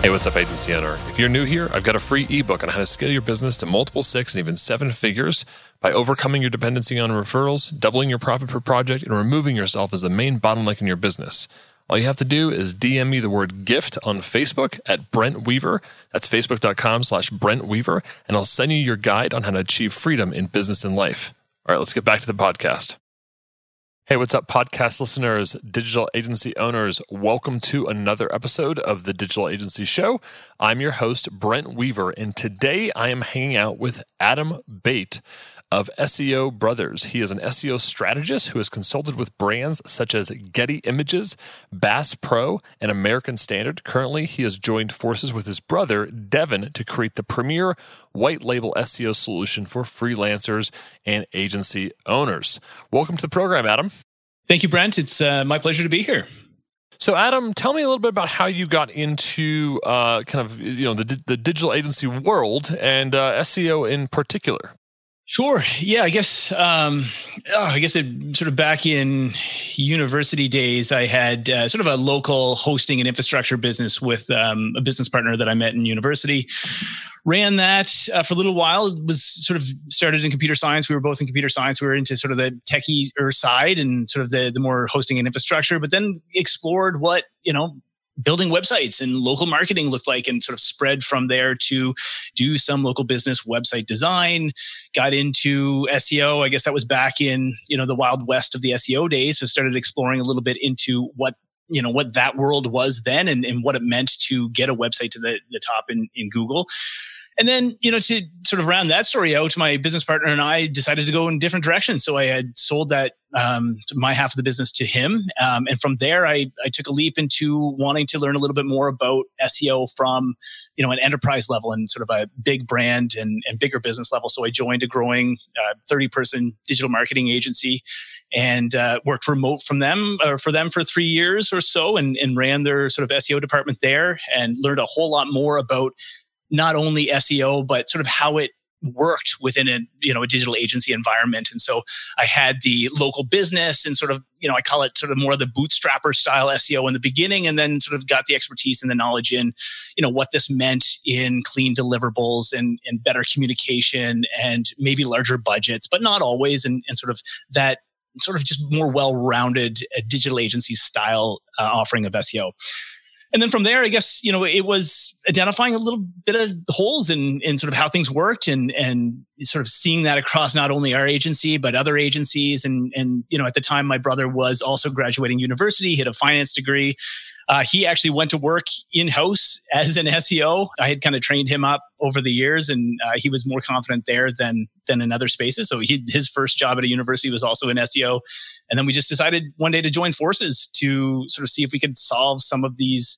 Hey, what's up, agency owner? If you're new here, I've got a free ebook on how to scale your business to multiple six and even seven figures by overcoming your dependency on referrals, doubling your profit per project, and removing yourself as the main bottleneck in your business. All you have to do is DM me the word gift on Facebook at Brent Weaver. That's facebook.com slash Brent Weaver, and I'll send you your guide on how to achieve freedom in business and life. All right, let's get back to the podcast. Hey, what's up, podcast listeners, digital agency owners? Welcome to another episode of the Digital Agency Show. I'm your host, Brent Weaver, and today I am hanging out with Adam Bate of SEO Brothers. He is an SEO strategist who has consulted with brands such as Getty Images, Bass Pro, and American Standard. Currently, he has joined forces with his brother, Devon, to create the premier white label SEO solution for freelancers and agency owners. Welcome to the program, Adam. Thank you, Brent. It's uh, my pleasure to be here. So, Adam, tell me a little bit about how you got into uh, kind of you know the the digital agency world and uh, SEO in particular. Sure. Yeah, I guess. Um, oh, I guess it sort of back in university days, I had uh, sort of a local hosting and infrastructure business with um, a business partner that I met in university. Ran that uh, for a little while. It was sort of started in computer science. We were both in computer science. We were into sort of the techie side and sort of the the more hosting and infrastructure. But then explored what you know building websites and local marketing looked like and sort of spread from there to do some local business website design got into seo i guess that was back in you know the wild west of the seo days. So started exploring a little bit into what you know what that world was then and, and what it meant to get a website to the, the top in, in google. And then, you know, to sort of round that story out, my business partner and I decided to go in different directions. So I had sold that um, my half of the business to him, um, and from there, I I took a leap into wanting to learn a little bit more about SEO from you know an enterprise level and sort of a big brand and, and bigger business level. So I joined a growing thirty uh, person digital marketing agency and uh, worked remote from them or for them for three years or so and, and ran their sort of SEO department there and learned a whole lot more about not only SEO, but sort of how it worked within a you know a digital agency environment. And so i had the local business and sort of you know i call it sort of more of the bootstrapper style seo in the beginning and then sort of got the expertise and the knowledge in you know what this meant in clean deliverables and and better communication and maybe larger budgets but not always. And, and sort of that sort of just more well-rounded uh, digital agency style uh, offering of seo and then from there, I guess, you know, it was identifying a little bit of holes in, in sort of how things worked and, and sort of seeing that across not only our agency, but other agencies. And, and, you know, at the time, my brother was also graduating university, he had a finance degree. Uh, he actually went to work in house as an SEO. I had kind of trained him up over the years, and uh, he was more confident there than than in other spaces. So he, his first job at a university was also in SEO, and then we just decided one day to join forces to sort of see if we could solve some of these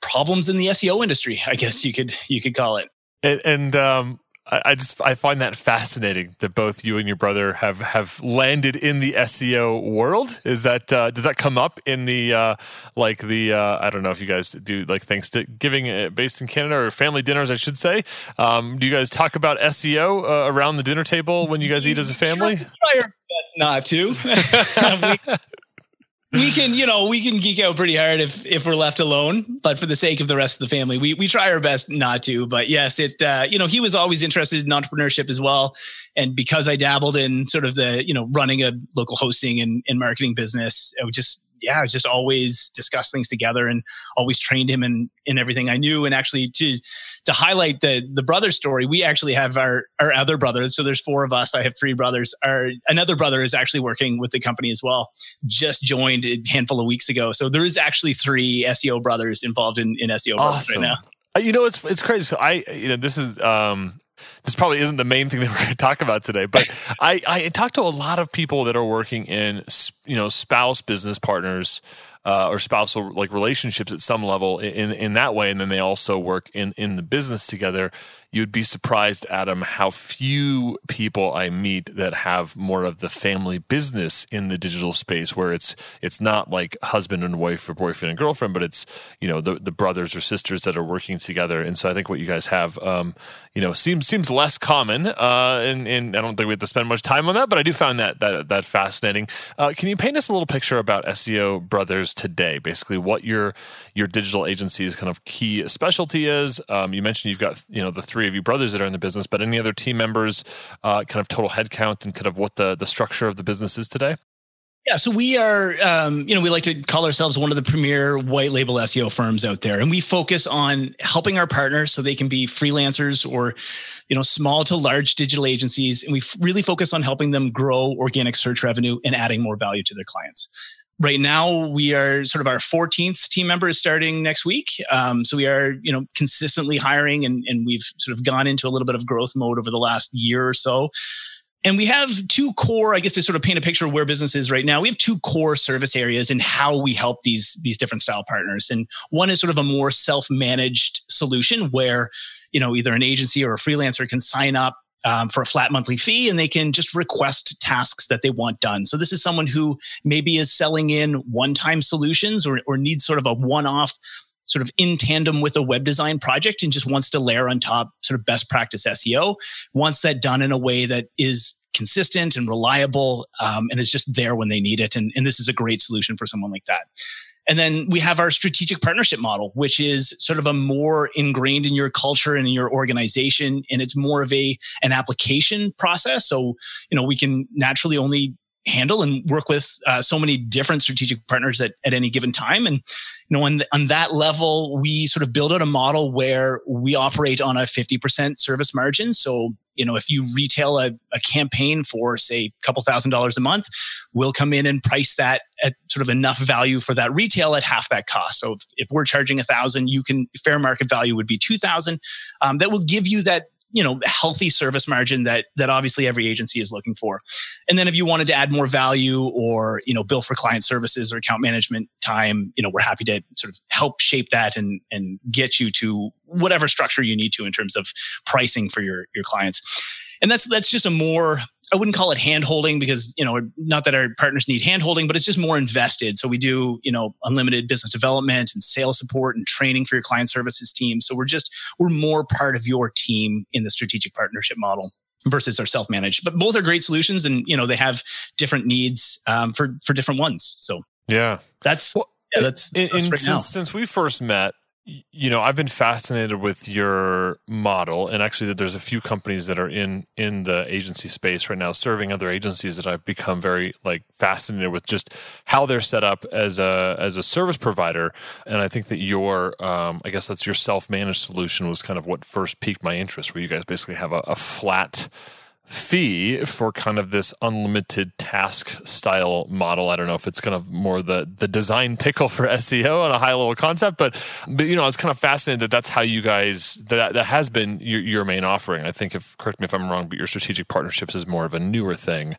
problems in the SEO industry. I guess you could you could call it. And, and um, I, just I find that fascinating that both you and your brother have have landed in the SEO world. Is that uh, does that come up in the uh, like the uh, I don't know if you guys do like Thanksgiving uh, based in Canada or family dinners I should say. Um, do you guys talk about SEO uh, around the dinner table when you guys eat as a family? Try our best not to. we can, you know, we can geek out pretty hard if if we're left alone. But for the sake of the rest of the family, we we try our best not to. But yes, it uh, you know he was always interested in entrepreneurship as well, and because I dabbled in sort of the you know running a local hosting and, and marketing business, I would just yeah, I just always discuss things together and always trained him in in everything I knew. And actually, to to highlight the the brother story, we actually have our our other brothers. So there's four of us. I have three brothers. Our another brother is actually working with the company as well. Just joined a handful of weeks ago. So there is actually three SEO brothers involved in in SEO awesome. right now. Uh, you know, it's it's crazy. So I, you know, this is um, this probably isn't the main thing that we're going to talk about today, but I, I talk to a lot of people that are working in, you know, spouse business partners uh, or spousal like relationships at some level in in that way, and then they also work in in the business together you'd be surprised, Adam, how few people I meet that have more of the family business in the digital space where it's it's not like husband and wife or boyfriend and girlfriend, but it's you know the the brothers or sisters that are working together. And so I think what you guys have, um, you know, seems seems less common. Uh, and, and I don't think we have to spend much time on that, but I do find that that that fascinating. Uh, can you paint us a little picture about SEO Brothers today? Basically, what your your digital agency's kind of key specialty is. Um, you mentioned you've got you know the three three of you brothers that are in the business, but any other team members, uh, kind of total headcount and kind of what the, the structure of the business is today? Yeah, so we are, um, you know, we like to call ourselves one of the premier white label SEO firms out there, and we focus on helping our partners so they can be freelancers or, you know, small to large digital agencies, and we f- really focus on helping them grow organic search revenue and adding more value to their clients right now we are sort of our 14th team member is starting next week. Um, so we are you know consistently hiring and, and we've sort of gone into a little bit of growth mode over the last year or so. And we have two core i guess to sort of paint a picture of where business is right now we have two core service areas and how we help these these different style partners. And one is sort of a more self-managed solution where you know either an agency or a freelancer can sign up um, for a flat monthly fee and they can just request tasks that they want done. So this is someone who maybe is selling in one-time solutions or, or needs sort of a one-off sort of in tandem with a web design project and just wants to layer on top sort of best practice SEO, wants that done in a way that is consistent and reliable um, and is just there when they need it. And, and this is a great solution for someone like that. And then we have our strategic partnership model, which is sort of a more ingrained in your culture and in your organization. And it's more of a, an application process. So, you know, we can naturally only handle and work with uh, so many different strategic partners at, at any given time. And, you know, on, the, on that level, we sort of build out a model where we operate on a 50% service margin. So, you know, if you retail a, a campaign for say a couple thousand dollars a month, we'll come in and price that at sort of enough value for that retail at half that cost. So if, if we're charging a thousand, you can fair market value would be 2000. Um, that will give you that you know healthy service margin that that obviously every agency is looking for. And then if you wanted to add more value or you know bill for client services or account management time you know we're happy to sort of help shape that and and get you to whatever structure you need to in terms of pricing for your your clients. And that's that's just a more I wouldn't call it hand holding because, you know, not that our partners need hand holding, but it's just more invested. So we do, you know, unlimited business development and sales support and training for your client services team. So we're just, we're more part of your team in the strategic partnership model versus our self-managed but both are great solutions and you know they have different needs um, for for different ones so yeah that's well, yeah, that's, that's right since, since we first met you know i've been fascinated with your model and actually that there's a few companies that are in in the agency space right now serving other agencies that i've become very like fascinated with just how they're set up as a as a service provider. And i think that your um, i guess that's your self-managed solution was kind of what first piqued my interest where you guys basically have a, a flat fee for kind of this unlimited task style model. I don't know if it's kind of more the the design pickle for SEO on a high level concept, but but you know, I was kind of fascinated that that's how you guys that that has been your, your main offering. I think if correct me if I'm wrong, but your strategic partnerships is more of a newer thing.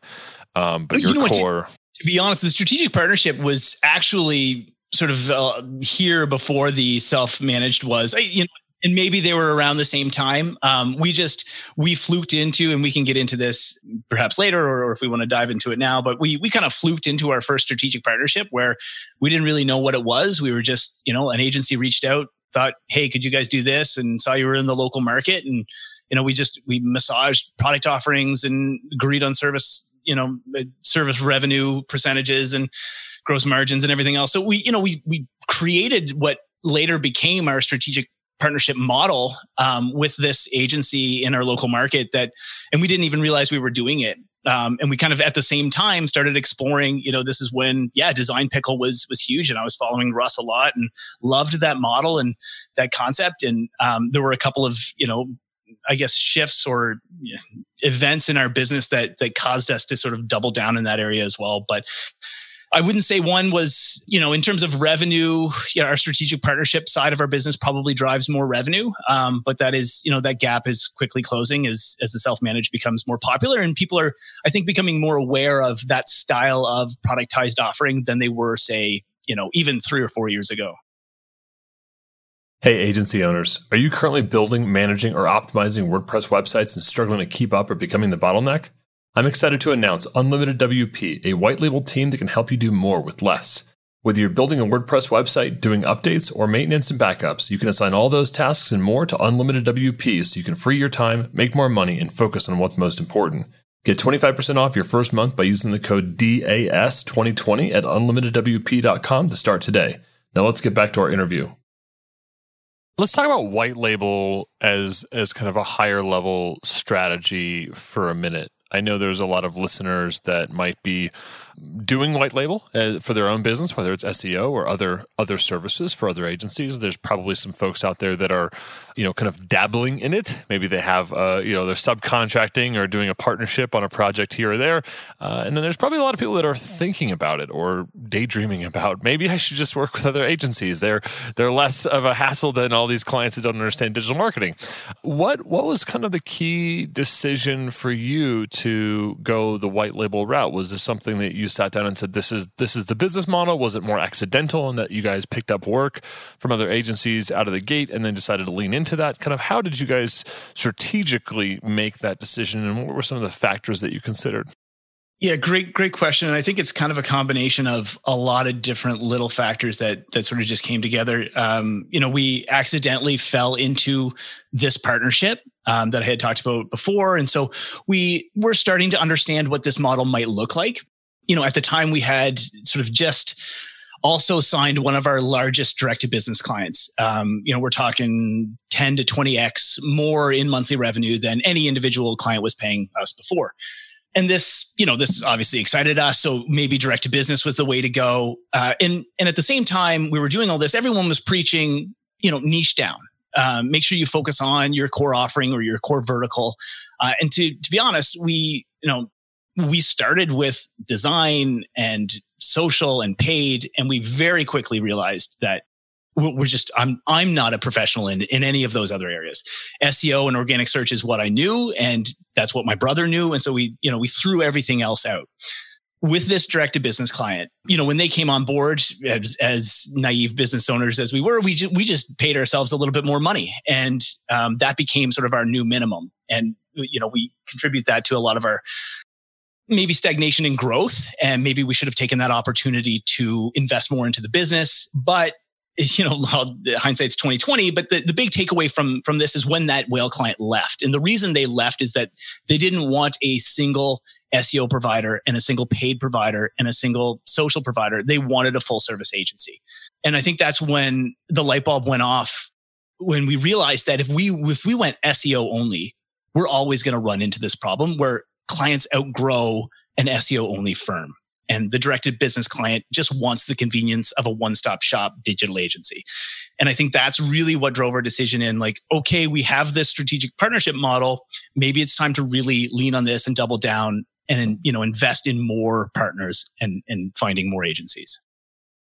Um, but your core. to be honest, the strategic partnership was actually sort of uh, here before the self-managed was. I, you know, and maybe they were around the same time. Um, we just we fluked into, and we can get into this perhaps later, or, or if we want to dive into it now. But we we kind of fluked into our first strategic partnership where we didn't really know what it was. We were just you know an agency reached out, thought, hey, could you guys do this, and saw you were in the local market, and you know we just we massaged product offerings and agreed on service you know service revenue percentages and gross margins and everything else. So we you know we we created what later became our strategic partnership model um, with this agency in our local market that and we didn't even realize we were doing it um, and we kind of at the same time started exploring you know this is when yeah design pickle was was huge and i was following russ a lot and loved that model and that concept and um, there were a couple of you know I guess shifts or you know, events in our business that that caused us to sort of double down in that area as well. But I wouldn't say one was, you know, in terms of revenue, you know, our strategic partnership side of our business probably drives more revenue. Um, but that is, you know, that gap is quickly closing as, as the self-managed becomes more popular and people are, I think, becoming more aware of that style of productized offering than they were, say, you know, even three or four years ago. Hey, agency owners, are you currently building, managing, or optimizing WordPress websites and struggling to keep up or becoming the bottleneck? I'm excited to announce Unlimited WP, a white label team that can help you do more with less. Whether you're building a WordPress website, doing updates, or maintenance and backups, you can assign all those tasks and more to Unlimited WP so you can free your time, make more money, and focus on what's most important. Get 25% off your first month by using the code DAS2020 at unlimitedwp.com to start today. Now let's get back to our interview. Let's talk about white label as as kind of a higher level strategy for a minute. I know there's a lot of listeners that might be doing white label uh, for their own business, whether it's SEO or other other services for other agencies. There's probably some folks out there that are, you know, kind of dabbling in it. Maybe they have, uh, you know, they're subcontracting or doing a partnership on a project here or there. Uh, and then there's probably a lot of people that are thinking about it or daydreaming about maybe I should just work with other agencies. They're they're less of a hassle than all these clients that don't understand digital marketing. What what was kind of the key decision for you to go the white label route? Was this something that you sat down and said this is this is the business model? Was it more accidental in that you guys picked up work from other agencies out of the gate and then decided to lean into that? Kind of how did you guys strategically make that decision and what were some of the factors that you considered? Yeah, great, great question. And I think it's kind of a combination of a lot of different little factors that that sort of just came together. Um, you know, we accidentally fell into this partnership um, that I had talked about before, and so we were starting to understand what this model might look like you know, at the time we had sort of just also signed one of our largest direct to business clients. Um, you know, we're talking 10 to 20x more in monthly revenue than any individual client was paying us before. And this, you know, this obviously excited us. So maybe direct to business was the way to go. Uh, and and at the same time, we were doing all this. Everyone was preaching, you know, niche down. Um, make sure you focus on your core offering or your core vertical. Uh, and to to be honest, we you know we started with design and social and paid, and we very quickly realized that we're just I'm I'm not a professional in in any of those other areas. SEO and organic search is what I knew, and that's what my brother knew, and so we you know we threw everything else out. With this direct to business client, you know, when they came on board as, as naive business owners as we were, we ju- we just paid ourselves a little bit more money, and um, that became sort of our new minimum. And you know, we contribute that to a lot of our maybe stagnation in growth and maybe we should have taken that opportunity to invest more into the business. But you know hindsight's 2020 but the, the big takeaway from from this is when that whale client left. And the reason they left is that they didn't want a single seo provider and a single paid provider and a single social provider. They wanted a full service agency. And i think that's when the light bulb went off when we realized that if we if we went seo only we're always going to run into this problem where clients outgrow an SEO only firm. And the directed business client just wants the convenience of a one stop shop digital agency. And I think that's really what drove our decision in like, okay, we have this strategic partnership model. Maybe it's time to really lean on this and double down and, you know, invest in more partners and, and finding more agencies.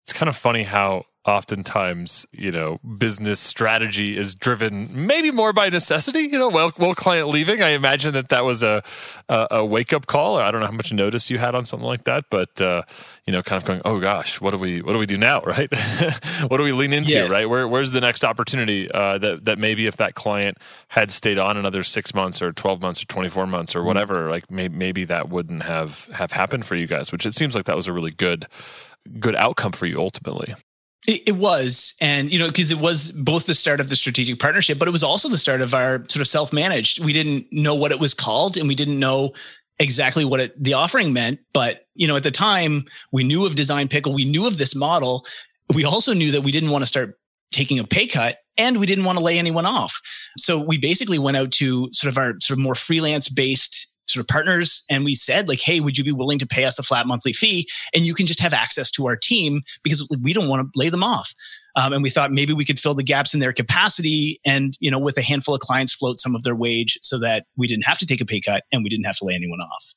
It's kind of funny how oftentimes you know business strategy is driven maybe more by necessity you know well well client leaving i imagine that that was a a, a wake up call or i don't know how much notice you had on something like that but uh, you know kind of going oh gosh what do we what do we do now right what do we lean into yes. right Where, where's the next opportunity uh, that that maybe if that client had stayed on another 6 months or 12 months or 24 months or mm-hmm. whatever mm-hmm. like may, maybe that wouldn't have have happened for you guys which it seems like that was a really good good outcome for you ultimately it, was, and you know, because it was both the start of the strategic partnership, but it was also the start of our sort of self-managed. We didn't know what it was called, and we didn't know exactly what it, the offering meant. But you know, at the time, we knew of Design Pickle, we knew of this model. We also knew that we didn't want to start taking a pay cut and we didn't want to lay anyone off. So we basically went out to sort of our sort of more freelance based sort of partners and we said like hey would you be willing to pay us a flat monthly fee and you can just have access to our team because we don't want to lay them off um, and we thought maybe we could fill the gaps in their capacity and you know with a handful of clients float some of their wage so that we didn't have to take a pay cut and we didn't have to lay anyone off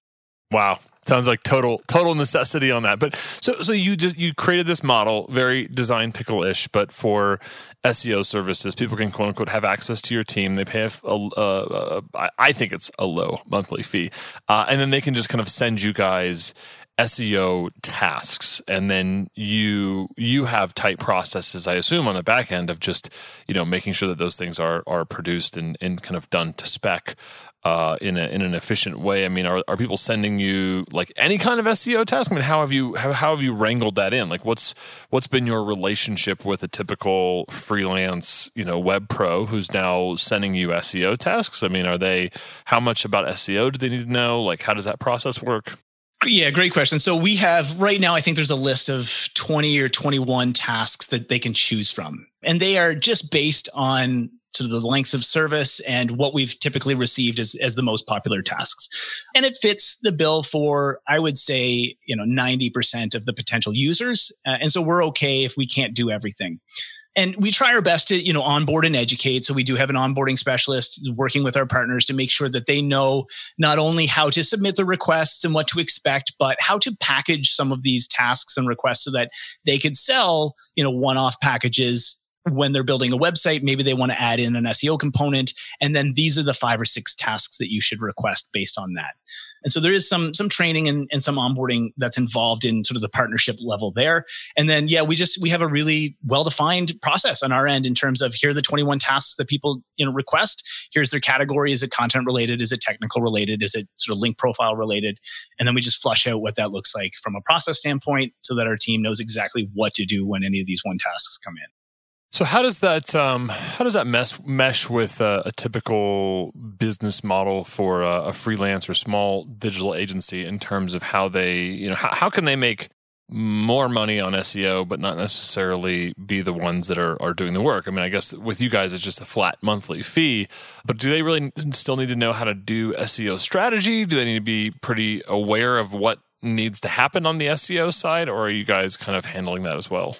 Wow. Sounds like total total necessity on that. But so so you just you created this model, very design pickle ish, but for SEO services, people can quote unquote have access to your team. They pay a, I think it's a low monthly fee, uh, and then they can just kind of send you guys SEO tasks. And then you you have tight processes I assume on the back end of just you know making sure that those things are are produced and, and kind of done to spec uh, in a, in an efficient way. I mean are, are people sending you like any kind of SEO task? I mean how have you how, how have you wrangled that in? Like what's what's been your relationship with a typical freelance you know web pro who's now sending you SEO tasks? I mean are they how much about SEO do they need to know? Like how does that process work yeah, great question. So we have right now, I think there's a list of 20 or 21 tasks that they can choose from. And they are just based on of the lengths of service and what we've typically received as, as the most popular tasks. And it fits the bill for, I would say, you know, 90% of the potential users. Uh, and so we're okay if we can't do everything and we try our best to you know onboard and educate so we do have an onboarding specialist working with our partners to make sure that they know not only how to submit the requests and what to expect but how to package some of these tasks and requests so that they could sell you know one-off packages when they're building a website, maybe they want to add in an SEO component. And then these are the five or six tasks that you should request based on that. And so there is some some training and, and some onboarding that's involved in sort of the partnership level there. And then yeah, we just we have a really well-defined process on our end in terms of here are the 21 tasks that people you know request. Here's their category. Is it content related? Is it technical related? Is it sort of link profile related? And then we just flush out what that looks like from a process standpoint so that our team knows exactly what to do when any of these one tasks come in. So how does that um, how does that mess mesh with a, a typical business model for a, a, freelance or small digital agency in terms of how they you know how, how can they make more money on SEO but not necessarily be the ones that are are doing the work? I mean, I guess with you guys it's just a flat monthly fee, but do they really still need to know how to do SEO strategy? Do they need to be pretty aware of what needs to happen on the SEO side, or are you guys kind of handling that as well?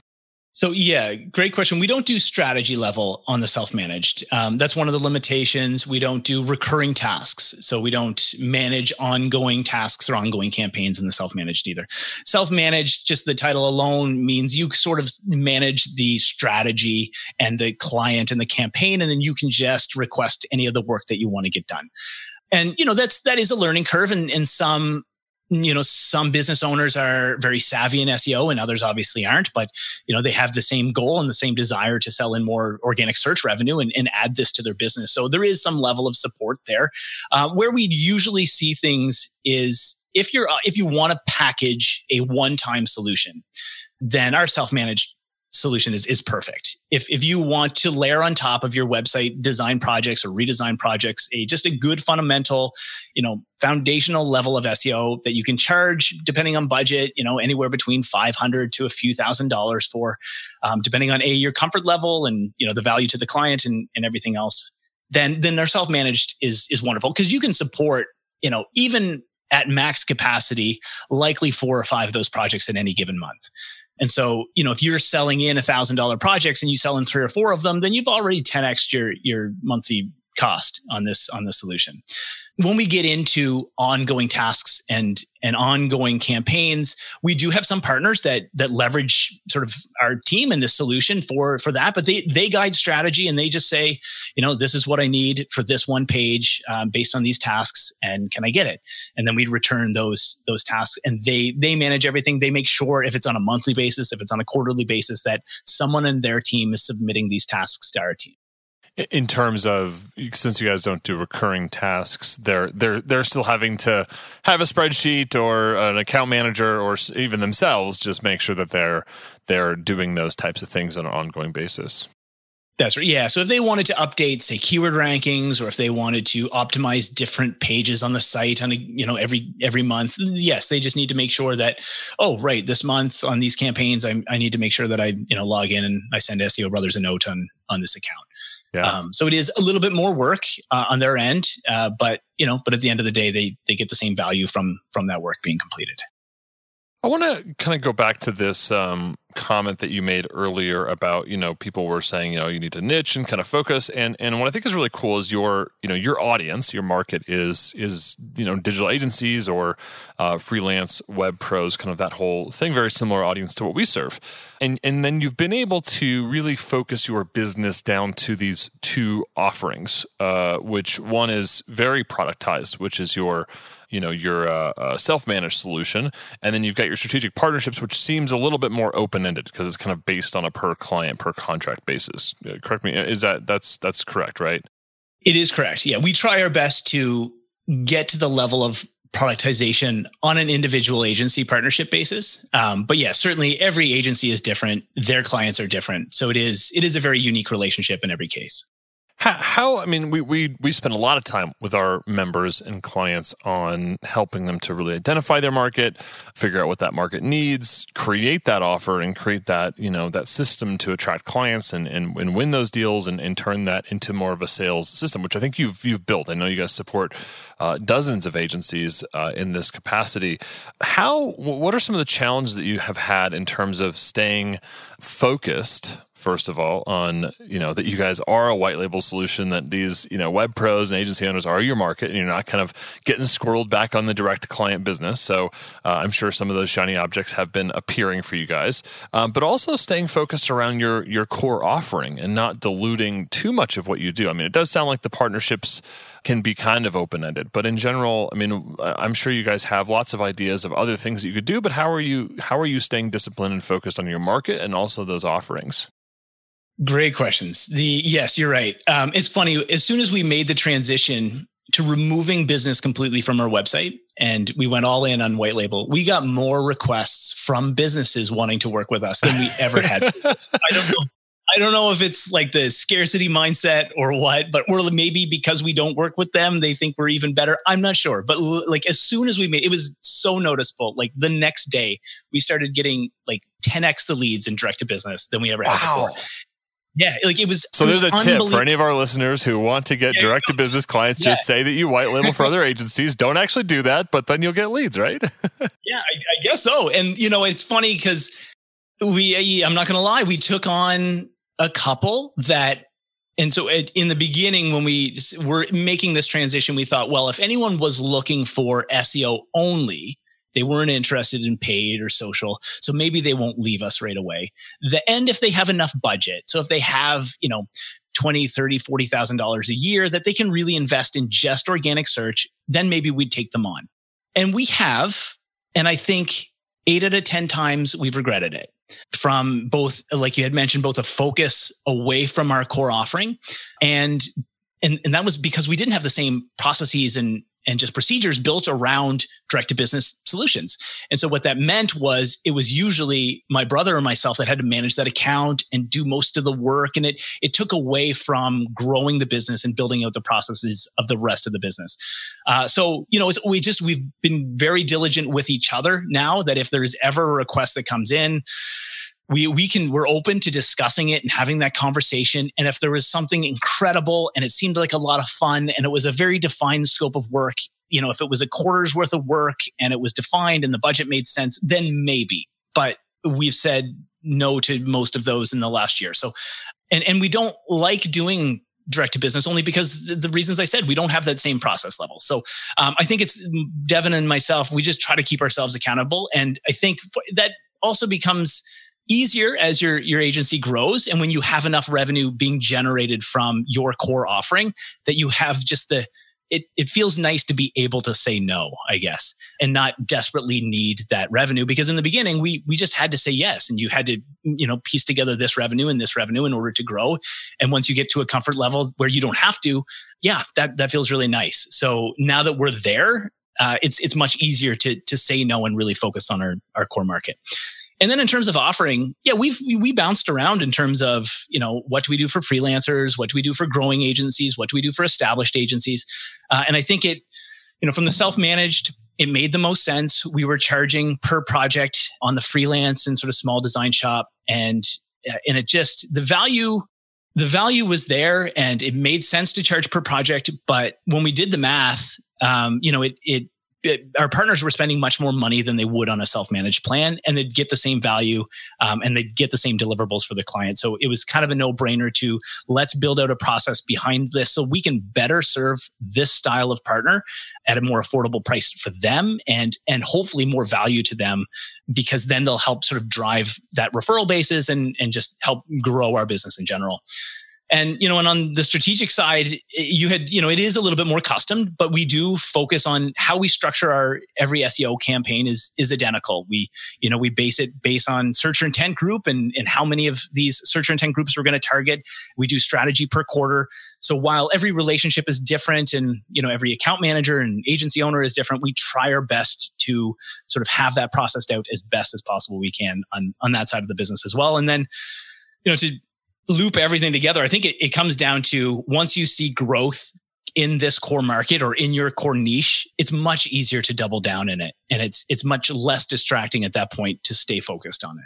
So yeah, great question. We don't do strategy level on the self-managed. Um, that's one of the limitations. We don't do recurring tasks, so we don't manage ongoing tasks or ongoing campaigns in the self-managed either. Self-managed, just the title alone means you sort of manage the strategy and the client and the campaign, and then you can just request any of the work that you want to get done and you know that's that is a learning curve and, and some you know some business owners are very savvy in SEO and others obviously aren't but you know they have the same goal and the same desire to sell in more organic search revenue and, and add this to their business. So there is some level of support there. Uh, where we usually see things is if you're if you want to package a one-time solution then our self-managed solution is, is perfect. If, if you want to layer on top of your website design projects or redesign projects, a just a good fundamental, you know, foundational level of SEO that you can charge depending on budget, you know, anywhere between 500 to a few thousand dollars for, um, depending on a, your comfort level and, you know, the value to the client and, and everything else, then, then their self-managed is, is wonderful because you can support, you know, even at max capacity, likely four or five of those projects in any given month. And so, you know, if you're selling in a thousand dollar projects and you sell in three or four of them, then you've already 10x your your monthly cost on this on the solution. When we get into ongoing tasks and and ongoing campaigns we do have some partners that that leverage sort of our team and this solution for for that but they they guide strategy and they just say you know this is what i need for this one page um, based on these tasks and can i get it? And then we return those those tasks and they they manage everything. They make sure if it's on a monthly basis if it's on a quarterly basis that someone in their team is submitting these tasks to our team in terms of since you guys don't do recurring tasks they're they're they're still having to have a spreadsheet or an account manager or even themselves just make sure that they're they're doing those types of things on an ongoing basis that's right. Yeah. So if they wanted to update, say, keyword rankings, or if they wanted to optimize different pages on the site on a, you know, every every month, yes, they just need to make sure that, oh, right, this month on these campaigns, I, I need to make sure that I, you know, log in and I send SEO Brothers a note on on this account. Yeah. Um, so it is a little bit more work uh, on their end, uh, but you know, but at the end of the day, they they get the same value from from that work being completed. I want to kind of go back to this um, comment that you made earlier about you know people were saying you know you need to niche and kind of focus. And and what I think is really cool is your you know your audience your market is is you know digital agencies or uh, freelance web pros kind of that whole thing very similar audience to what we serve. And and then you've been able to really focus your business down to these two offerings uh, which one is very productized which is your you know your uh, uh, self-managed solution. And then you've got your strategic partnerships which seems a little bit more open-ended because it's kind of based on a per client per contract basis. Uh, correct me is that that's that's correct right? It is correct. Yeah we try our best to get to the level of productization on an individual agency partnership basis. Um, but yeah certainly every agency is different. Their clients are different. So it is it is a very unique relationship in every case how, how, I mean, we, we we spend a lot of time with our members and clients on helping them to really identify their market, figure out what that market needs, create that offer, and create that you know that system to attract clients and and, and win those deals and, and turn that into more of a sales system, which I think you've you've built. I know you guys support uh, dozens of agencies uh, in this capacity. How? What are some of the challenges that you have had in terms of staying focused first of all on you know that you guys are a white label solution that these you know web pros and agency owners are your market and you're not kind of getting squirreled back on the direct client business. So uh, i'm sure some of those shiny objects have been appearing for you guys. Um, but also staying focused around your your core offering and not diluting too much of what you do. I mean it does sound like the partnerships can be kind of open ended but in general i mean i'm sure you guys have lots of ideas of other things that you could do but how are you how are you staying disciplined and focused on your market and also those offerings Great questions. The yes, you're right. Um, it's funny. As soon as we made the transition to removing business completely from our website and we went all in on white label, we got more requests from businesses wanting to work with us than we ever had. I don't know. I don't know if it's like the scarcity mindset or what, but we're maybe because we don't work with them, they think we're even better. I'm not sure. But like as soon as we made it was so noticeable. Like the next day, we started getting like 10x the leads in direct to business than we ever had wow. before. Yeah, like it was. So it there's a tip for any of our listeners who want to get direct to business clients. Yeah. Just say that you white label for other agencies. Don't actually do that, but then you'll get leads, right? yeah, I, I, guess so. And you know, it's funny because we. I'm not going to lie. We took on a couple that. And so in the beginning, when we were making this transition, we thought, well, if anyone was looking for SEO only, they weren't interested in paid or social. So maybe they won't leave us right away. The end if they have enough budget. So if they have, you know, 20, 30, $40,000 a year that they can really invest in just organic search, then maybe we'd take them on. And we have, and I think eight out of 10 times we've regretted it from both, like you had mentioned, both a focus away from our core offering and and, and that was because we didn't have the same processes and and just procedures built around direct to business solutions. And so what that meant was it was usually my brother or myself that had to manage that account and do most of the work. And it, it took away from growing the business and building out the processes of the rest of the business. Uh, so, you know, we just, we've been very diligent with each other now that if there's ever a request that comes in, we we can we're open to discussing it and having that conversation and if there was something incredible and it seemed like a lot of fun and it was a very defined scope of work you know if it was a quarter's worth of work and it was defined and the budget made sense then maybe but we've said no to most of those in the last year so and and we don't like doing direct to business only because the reasons I said we don't have that same process level. So um, I think it's Devon and myself. We just try to keep ourselves accountable, and I think that also becomes easier as your your agency grows and when you have enough revenue being generated from your core offering that you have just the it, it feels nice to be able to say no, I guess, and not desperately need that revenue. Because in the beginning, we we just had to say yes, and you had to you know piece together this revenue and this revenue in order to grow. And once you get to a comfort level where you don't have to, yeah, that that feels really nice. So now that we're there, uh, it's it's much easier to to say no and really focus on our our core market. And then in terms of offering, yeah, we've we bounced around in terms of you know what do we do for freelancers, what do we do for growing agencies, what do we do for established agencies, uh, and I think it, you know, from the self managed, it made the most sense. We were charging per project on the freelance and sort of small design shop, and uh, and it just the value the value was there and it made sense to charge per project. But when we did the math, um, you know, it it our partners were spending much more money than they would on a self-managed plan and they'd get the same value um, and they'd get the same deliverables for the client. So it was kind of a no-brainer to let's build out a process behind this so we can better serve this style of partner at a more affordable price for them and and hopefully more value to them because then they'll help sort of drive that referral basis and and just help grow our business in general and, you know, and on the strategic side, you had, you know, it is a little bit more custom, but we do focus on how we structure our every SEO campaign is, is identical. We, you know, we base it based on searcher intent group and, and how many of these searcher intent groups we're going to target. We do strategy per quarter. So while every relationship is different and, you know, every account manager and agency owner is different, we try our best to sort of have that processed out as best as possible we can on, on that side of the business as well. And then, you know, to loop everything together, I think it, it comes down to once you see growth in this core market or in your core niche, it's much easier to double down in it. And it's it's much less distracting at that point to stay focused on it.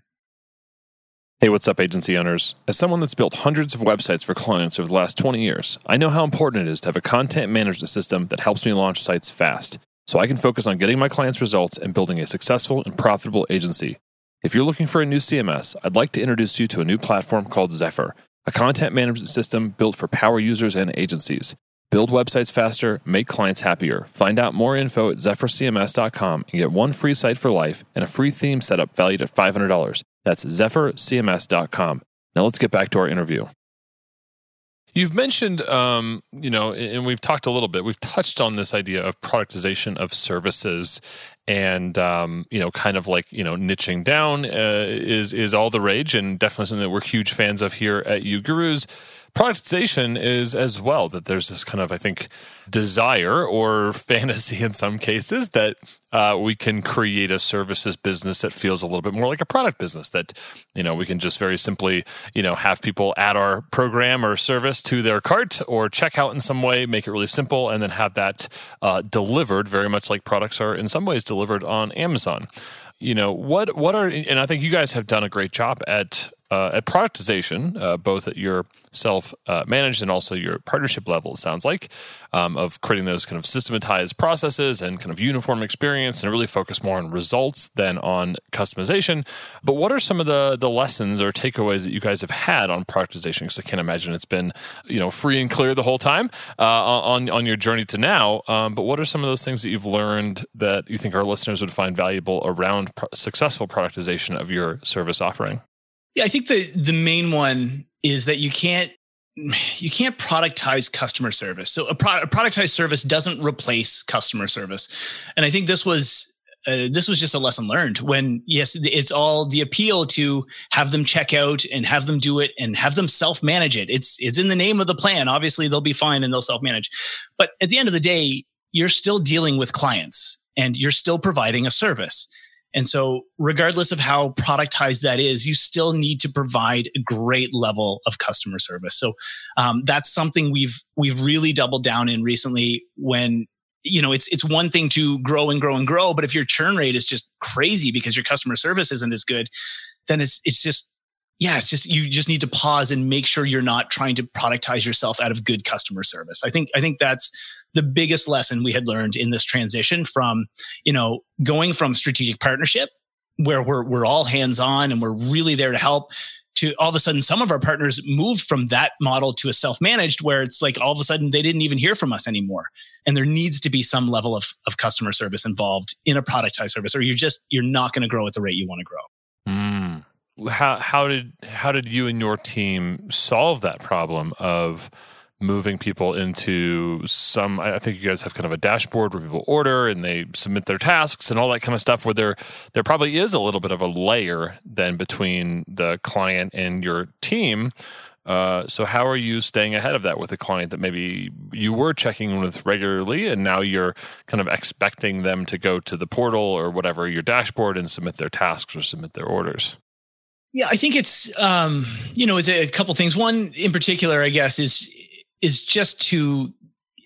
Hey, what's up, agency owners? As someone that's built hundreds of websites for clients over the last 20 years, I know how important it is to have a content management system that helps me launch sites fast so I can focus on getting my clients results and building a successful and profitable agency. If you're looking for a new CMS, I'd like to introduce you to a new platform called Zephyr, a content management system built for power users and agencies. Build websites faster, make clients happier. Find out more info at zephyrcms.com and get one free site for life and a free theme setup valued at $500. That's zephyrcms.com. Now let's get back to our interview. You've mentioned, um, you know, and we've talked a little bit. We've touched on this idea of productization of services, and um, you know, kind of like you know, niching down uh, is is all the rage, and definitely something that we're huge fans of here at uGurus productization is as well that there's this kind of i think desire or fantasy in some cases that uh, we can create a services business that feels a little bit more like a product business that you know we can just very simply you know have people add our program or service to their cart or check out in some way make it really simple and then have that uh, delivered very much like products are in some ways delivered on amazon. You know what what are and i think you guys have done a great job at uh, at productization, uh, both at your self uh, managed and also your partnership level, it sounds like, um, of creating those kind of systematized processes and kind of uniform experience and really focus more on results than on customization. But what are some of the, the lessons or takeaways that you guys have had on productization? Because I can't imagine it's been, you know, free and clear the whole time uh, on, on your journey to now. Um, but what are some of those things that you've learned that you think our listeners would find valuable around pro- successful productization of your service offering? Yeah, I think the the main one is that you can't you can't productize customer service. So a, pro- a productized service doesn't replace customer service, and I think this was uh, this was just a lesson learned when yes it's all the appeal to have them check out and have them do it and have them self manage it. It's it's in the name of the plan. Obviously they'll be fine and they'll self manage but at the end of the day you're still dealing with clients and you're still providing a service and so, regardless of how productized that is, you still need to provide a great level of customer service. So, um, that's something we've we've really doubled down in recently. When you know, it's it's one thing to grow and grow and grow, but if your churn rate is just crazy because your customer service isn't as good, then it's it's just yeah, it's just you just need to pause and make sure you're not trying to productize yourself out of good customer service. I think I think that's the biggest lesson we had learned in this transition from, you know, going from strategic partnership where we're we're all hands on and we're really there to help to all of a sudden some of our partners moved from that model to a self-managed where it's like all of a sudden they didn't even hear from us anymore. And there needs to be some level of, of customer service involved in a productized service or you're just you're not going to grow at the rate you want to grow. Mm how how did how did you and your team solve that problem of moving people into some I think you guys have kind of a dashboard where people order and they submit their tasks and all that kind of stuff where there there probably is a little bit of a layer then between the client and your team. Uh, so how are you staying ahead of that with a client that maybe you were checking with regularly and now you're kind of expecting them to go to the portal or whatever your dashboard and submit their tasks or submit their orders yeah, I think it's um, you know, it's a couple things. One in particular, I guess, is is just to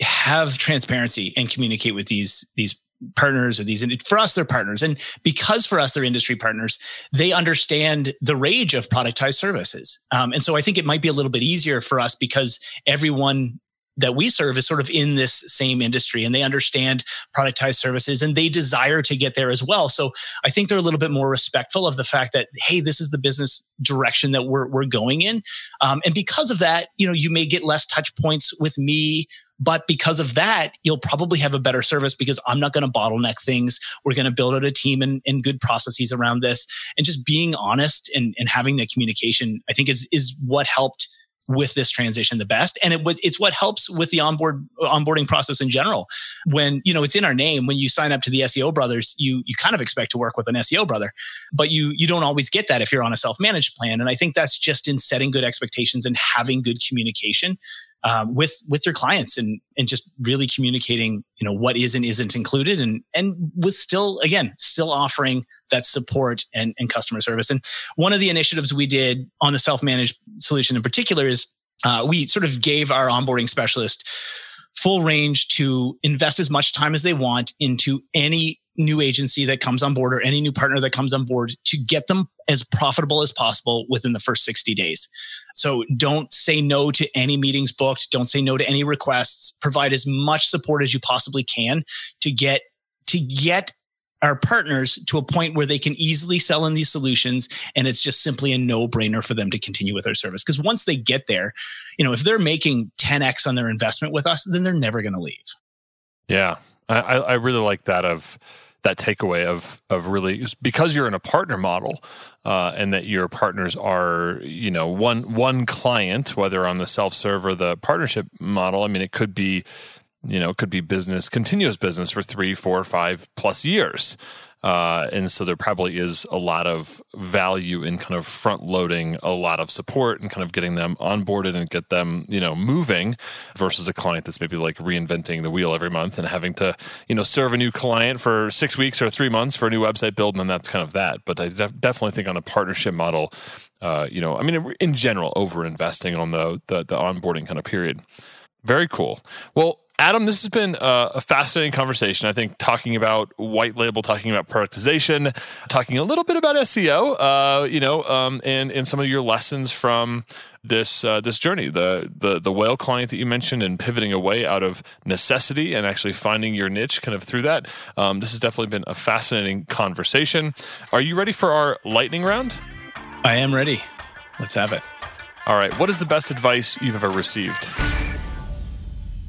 have transparency and communicate with these these partners or these and for us they're partners and because for us they're industry partners they understand the rage of productized services um, and so i think it might be a little bit easier for us because everyone that we serve is sort of in this same industry and they understand productized services and they desire to get there as well. So I think they're a little bit more respectful of the fact that, hey, this is the business direction that we're, we're going in. Um, and because of that, you know, you may get less touch points with me but because of that, you'll probably have a better service because I'm not going to bottleneck things. We're going to build out a team and, and, good processes around this. And just being honest and, and having that communication, I think is, is what helped with this transition the best. And it was it's what helps with the onboard onboarding process in general. When you know it's in our name when you sign up to the SEO brothers you you kind of expect to work with an SEO brother but you you don't always get that if you're on a self-managed plan. And I think that's just in setting good expectations and having good communication um, with with your clients and and just really communicating you know what is and isn't included and and with still again still offering that support and, and customer service. And one of the initiatives we did on the self-managed solution in particular is uh, we sort of gave our onboarding specialist full range to invest as much time as they want into any new agency that comes on board or any new partner that comes on board to get them as profitable as possible within the first 60 days. So don't say no to any meetings booked. Don't say no to any requests. Provide as much support as you possibly can to get, to get our partners to a point where they can easily sell in these solutions and it's just simply a no-brainer for them to continue with our service because once they get there you know if they're making 10x on their investment with us then they're never going to leave yeah I, I really like that of that takeaway of of really because you're in a partner model uh, and that your partners are you know one one client whether on the self serve or the partnership model i mean it could be you know it could be business continuous business for three four five plus years uh, and so there probably is a lot of value in kind of front loading a lot of support and kind of getting them onboarded and get them, you know, moving versus a client that's maybe like reinventing the wheel every month and having to, you know, serve a new client for six weeks or three months for a new website build. And then that's kind of that. But I def- definitely think on a partnership model, uh, you know, I mean, in general, over investing on the, the, the onboarding kind of period. Very cool. Well, Adam, this has been a, fascinating conversation. I think talking about white label, talking about productization, talking a little bit about SEO, uh, you know, um, and and some of your lessons from this uh, this journey, the the the whale client that you mentioned, and pivoting away out of necessity and actually finding your niche, kind of through that. Um, this has definitely been a fascinating conversation. Are you ready for our lightning round? I am ready. Let's have it. All right. What is the best advice you've ever received?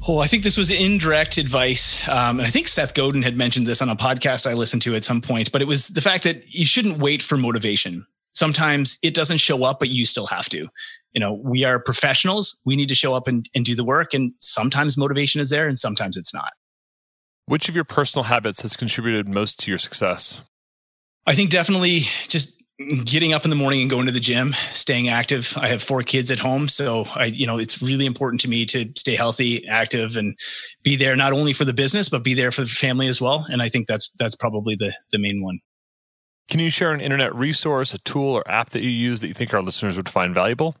Oh, I think this was indirect advice. Um, and I think Seth Godin had mentioned this on a podcast I listened to at some point, but it was the fact that you shouldn't wait for motivation. Sometimes it doesn't show up, but you still have to. You know, we are professionals. We need to show up and, and do the work. And sometimes motivation is there and sometimes it's not. Which of your personal habits has contributed most to your success? I think definitely just getting up in the morning and going to the gym, staying active. I have four kids at home, so I, you know, it's really important to me to stay healthy, active, and be there not only for the business but be there for the family as well. And I think that's that's probably the the main one. Can you share an internet resource, a tool, or app that you use that you think our listeners would find valuable?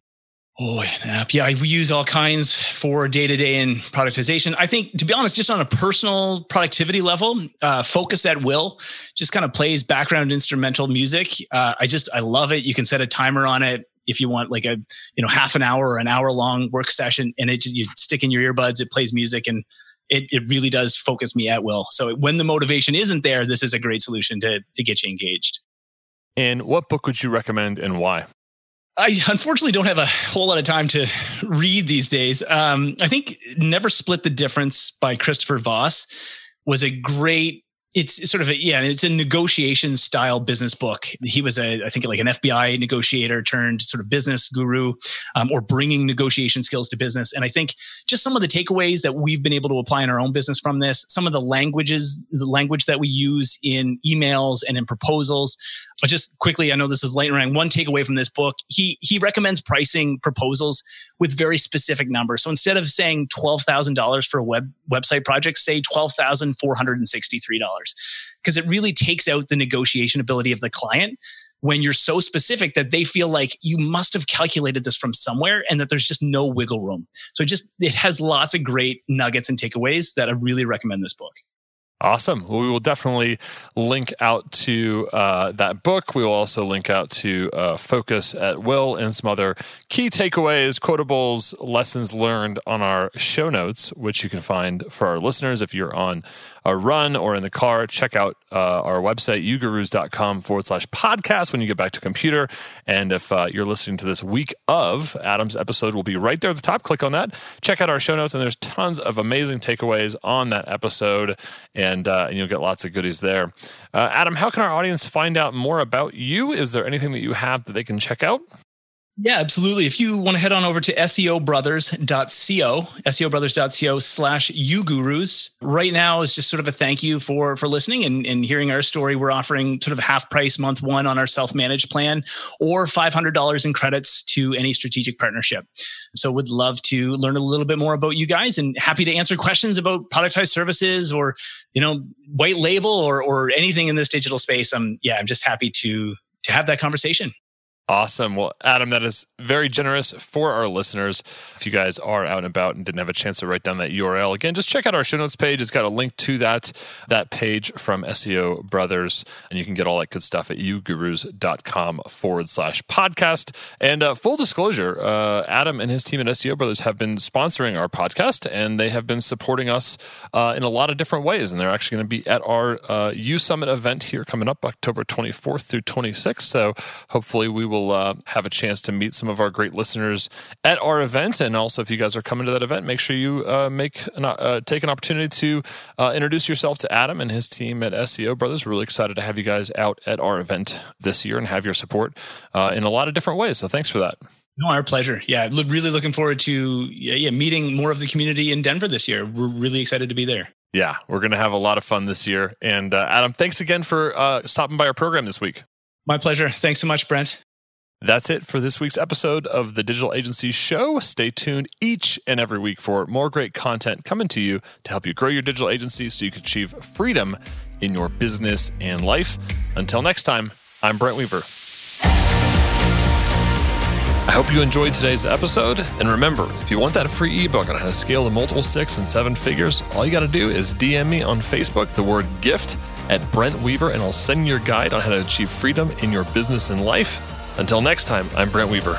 Oh, an app. Yeah, we use all kinds for day to day and productization. I think, to be honest, just on a personal productivity level, uh, Focus at Will just kind of plays background instrumental music. Uh, I just, I love it. You can set a timer on it if you want like a, you know, half an hour or an hour long work session and it, you stick in your earbuds, it plays music and it, it really does focus me at will. So when the motivation isn't there, this is a great solution to, to get you engaged. And what book would you recommend and why? I unfortunately don't have a whole lot of time to read these days. Um, I think Never Split the Difference by Christopher Voss was a great it's sort of a yeah it's a negotiation style business book. He was a i think like an fbi negotiator turned sort of business guru um, or bringing negotiation skills to business. And i think just some of the takeaways that we've been able to apply in our own business from this some of the languages the language that we use in emails and in proposals. But just quickly i know this is late rank one takeaway from this book he he recommends pricing proposals with very specific numbers. So instead of saying $12000 for a web website project say $12463 because it really takes out the negotiation ability of the client when you're so specific that they feel like you must have calculated this from somewhere and that there's just no wiggle room. So it just it has lots of great nuggets and takeaways that I really recommend this book. Awesome. Well, we will definitely link out to uh, that book. We will also link out to uh, Focus at Will and some other key takeaways, quotables, lessons learned on our show notes, which you can find for our listeners if you're on a run or in the car. Check out uh, our website, ugurus.com forward slash podcast when you get back to computer. And if uh, you're listening to this week of Adam's episode, will be right there at the top. Click on that. Check out our show notes, and there's tons of amazing takeaways on that episode. And and, uh, and you'll get lots of goodies there. Uh, Adam, how can our audience find out more about you? Is there anything that you have that they can check out? Yeah, absolutely. If you want to head on over to SEObrothers.co, SEObrothers.co slash ugurus. Right now is just sort of a thank you for for listening and, and hearing our story. We're offering sort of half price month one on our self-managed plan or $500 in credits to any strategic partnership. So would love to learn a little bit more about you guys and happy to answer questions about productized services or, you know, white label or or anything in this digital space. I'm yeah, I'm just happy to to have that conversation. Awesome. Well, Adam, that is very generous for our listeners. If you guys are out and about and didn't have a chance to write down that URL, again, just check out our show notes page. It's got a link to that that page from SEO Brothers, and you can get all that good stuff at ugurus.com forward slash podcast. And uh, full disclosure, uh, Adam and his team at SEO Brothers have been sponsoring our podcast, and they have been supporting us uh, in a lot of different ways. And they're actually going to be at our uh, U Summit event here coming up October 24th through 26th. So hopefully we will will uh, have a chance to meet some of our great listeners at our event. And also, if you guys are coming to that event, make sure you uh, make an, uh, take an opportunity to uh, introduce yourself to Adam and his team at SEO Brothers. We're really excited to have you guys out at our event this year and have your support uh, in a lot of different ways. So thanks for that. No, our pleasure. Yeah, really looking forward to yeah, yeah, meeting more of the community in Denver this year. We're really excited to be there. Yeah, we're going to have a lot of fun this year. And uh, Adam, thanks again for uh, stopping by our program this week. My pleasure. Thanks so much, Brent. That's it for this week's episode of the Digital Agency Show. Stay tuned each and every week for more great content coming to you to help you grow your digital agency so you can achieve freedom in your business and life. Until next time, I'm Brent Weaver. I hope you enjoyed today's episode. And remember, if you want that free ebook on how to scale to multiple six and seven figures, all you got to do is DM me on Facebook the word gift at Brent Weaver, and I'll send you your guide on how to achieve freedom in your business and life. Until next time, I'm Brent Weaver.